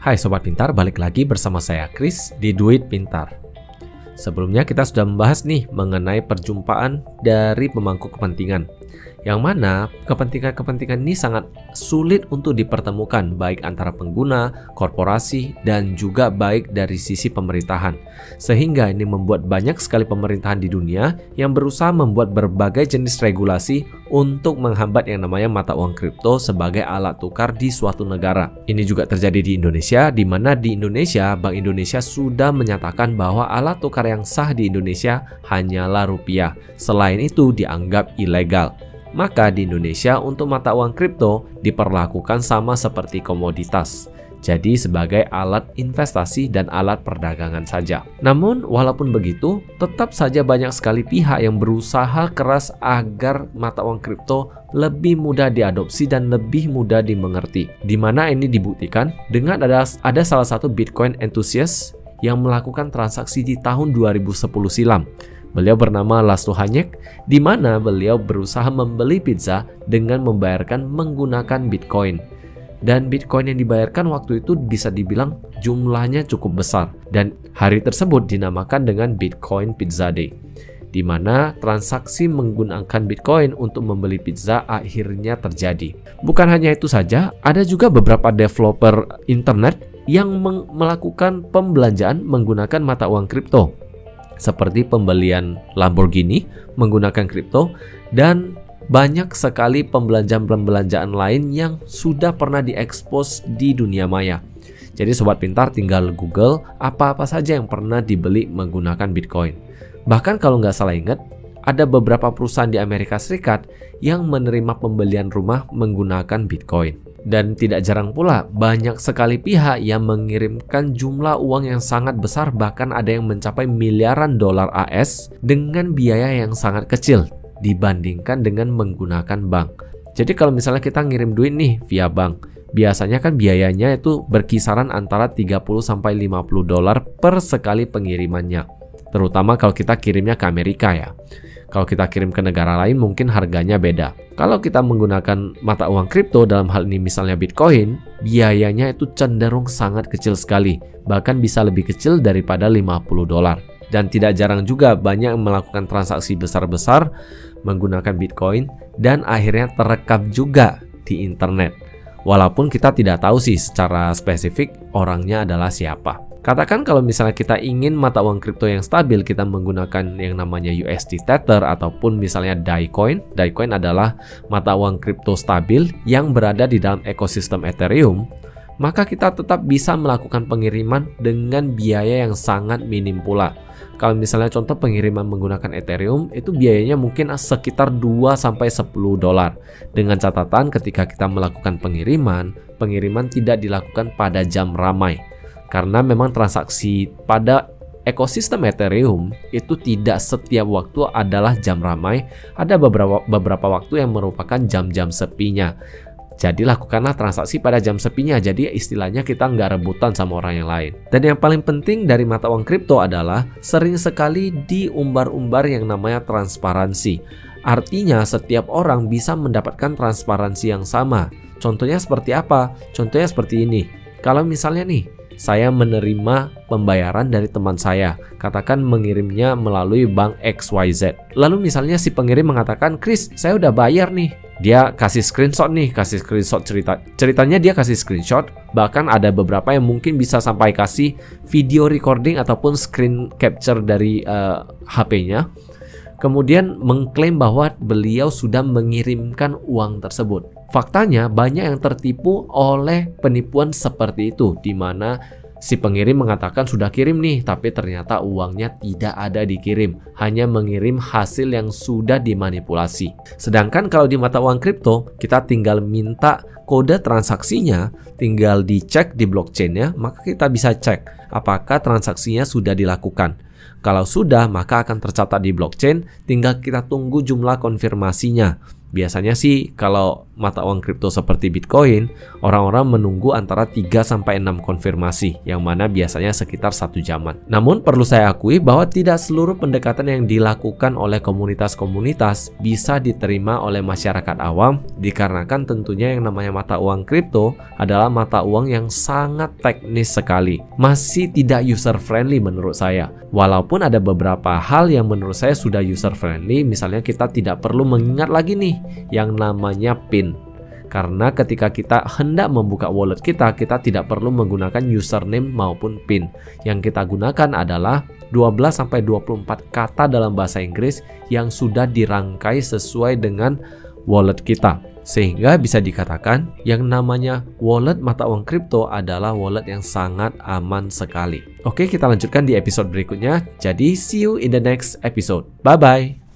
Hai Sobat Pintar, balik lagi bersama saya Chris di Duit Pintar. Sebelumnya kita sudah membahas nih mengenai perjumpaan dari pemangku kepentingan yang mana kepentingan-kepentingan ini sangat sulit untuk dipertemukan baik antara pengguna, korporasi, dan juga baik dari sisi pemerintahan. Sehingga ini membuat banyak sekali pemerintahan di dunia yang berusaha membuat berbagai jenis regulasi untuk menghambat yang namanya mata uang kripto sebagai alat tukar di suatu negara. Ini juga terjadi di Indonesia, di mana di Indonesia Bank Indonesia sudah menyatakan bahwa alat tukar yang sah di Indonesia hanyalah rupiah. Selain itu dianggap ilegal maka di Indonesia untuk mata uang kripto diperlakukan sama seperti komoditas. Jadi sebagai alat investasi dan alat perdagangan saja. Namun walaupun begitu, tetap saja banyak sekali pihak yang berusaha keras agar mata uang kripto lebih mudah diadopsi dan lebih mudah dimengerti. Di mana ini dibuktikan dengan ada ada salah satu Bitcoin enthusiast yang melakukan transaksi di tahun 2010 silam Beliau bernama Laszlo Hanyek, di mana beliau berusaha membeli pizza dengan membayarkan menggunakan Bitcoin. Dan Bitcoin yang dibayarkan waktu itu bisa dibilang jumlahnya cukup besar. Dan hari tersebut dinamakan dengan Bitcoin Pizza Day. Di mana transaksi menggunakan Bitcoin untuk membeli pizza akhirnya terjadi. Bukan hanya itu saja, ada juga beberapa developer internet yang melakukan pembelanjaan menggunakan mata uang kripto seperti pembelian Lamborghini menggunakan kripto dan banyak sekali pembelanjaan-pembelanjaan lain yang sudah pernah diekspos di dunia maya. Jadi sobat pintar tinggal Google apa-apa saja yang pernah dibeli menggunakan Bitcoin. Bahkan kalau nggak salah ingat, ada beberapa perusahaan di Amerika Serikat yang menerima pembelian rumah menggunakan Bitcoin. Dan tidak jarang pula banyak sekali pihak yang mengirimkan jumlah uang yang sangat besar bahkan ada yang mencapai miliaran dolar AS dengan biaya yang sangat kecil dibandingkan dengan menggunakan bank. Jadi kalau misalnya kita ngirim duit nih via bank, biasanya kan biayanya itu berkisaran antara 30 sampai 50 dolar per sekali pengirimannya. Terutama kalau kita kirimnya ke Amerika ya. Kalau kita kirim ke negara lain mungkin harganya beda. Kalau kita menggunakan mata uang kripto dalam hal ini misalnya Bitcoin, biayanya itu cenderung sangat kecil sekali, bahkan bisa lebih kecil daripada 50 dolar. Dan tidak jarang juga banyak melakukan transaksi besar-besar menggunakan Bitcoin dan akhirnya terekam juga di internet. Walaupun kita tidak tahu sih secara spesifik orangnya adalah siapa. Katakan kalau misalnya kita ingin mata uang kripto yang stabil, kita menggunakan yang namanya USD Tether ataupun misalnya Daicoin. Daicoin adalah mata uang kripto stabil yang berada di dalam ekosistem Ethereum. Maka kita tetap bisa melakukan pengiriman dengan biaya yang sangat minim pula. Kalau misalnya contoh pengiriman menggunakan Ethereum itu biayanya mungkin sekitar 2 sampai 10 dolar. Dengan catatan ketika kita melakukan pengiriman, pengiriman tidak dilakukan pada jam ramai karena memang transaksi pada ekosistem Ethereum itu tidak setiap waktu adalah jam ramai, ada beberapa beberapa waktu yang merupakan jam-jam sepinya. Jadi lakukanlah transaksi pada jam sepinya. Jadi istilahnya kita nggak rebutan sama orang yang lain. Dan yang paling penting dari mata uang kripto adalah sering sekali diumbar-umbar yang namanya transparansi. Artinya setiap orang bisa mendapatkan transparansi yang sama. Contohnya seperti apa? Contohnya seperti ini. Kalau misalnya nih, saya menerima pembayaran dari teman saya, katakan mengirimnya melalui bank XYZ. Lalu misalnya si pengirim mengatakan, "Chris, saya udah bayar nih." Dia kasih screenshot nih, kasih screenshot cerita. Ceritanya dia kasih screenshot, bahkan ada beberapa yang mungkin bisa sampai kasih video recording ataupun screen capture dari uh, eh, HP-nya kemudian mengklaim bahwa beliau sudah mengirimkan uang tersebut. Faktanya banyak yang tertipu oleh penipuan seperti itu di mana si pengirim mengatakan sudah kirim nih tapi ternyata uangnya tidak ada dikirim, hanya mengirim hasil yang sudah dimanipulasi. Sedangkan kalau di mata uang kripto, kita tinggal minta kode transaksinya, tinggal dicek di blockchainnya, maka kita bisa cek apakah transaksinya sudah dilakukan. Kalau sudah, maka akan tercatat di blockchain, tinggal kita tunggu jumlah konfirmasinya. Biasanya sih kalau mata uang kripto seperti Bitcoin, orang-orang menunggu antara 3 sampai 6 konfirmasi yang mana biasanya sekitar satu jaman. Namun perlu saya akui bahwa tidak seluruh pendekatan yang dilakukan oleh komunitas-komunitas bisa diterima oleh masyarakat awam dikarenakan tentunya yang namanya mata uang kripto adalah mata uang yang sangat teknis sekali. Masih tidak user friendly menurut saya. Walaupun ada beberapa hal yang menurut saya sudah user friendly, misalnya kita tidak perlu mengingat lagi nih yang namanya PIN. Karena ketika kita hendak membuka wallet kita, kita tidak perlu menggunakan username maupun PIN. Yang kita gunakan adalah 12 sampai 24 kata dalam bahasa Inggris yang sudah dirangkai sesuai dengan wallet kita. Sehingga bisa dikatakan yang namanya wallet mata uang kripto adalah wallet yang sangat aman sekali. Oke, kita lanjutkan di episode berikutnya. Jadi see you in the next episode. Bye bye.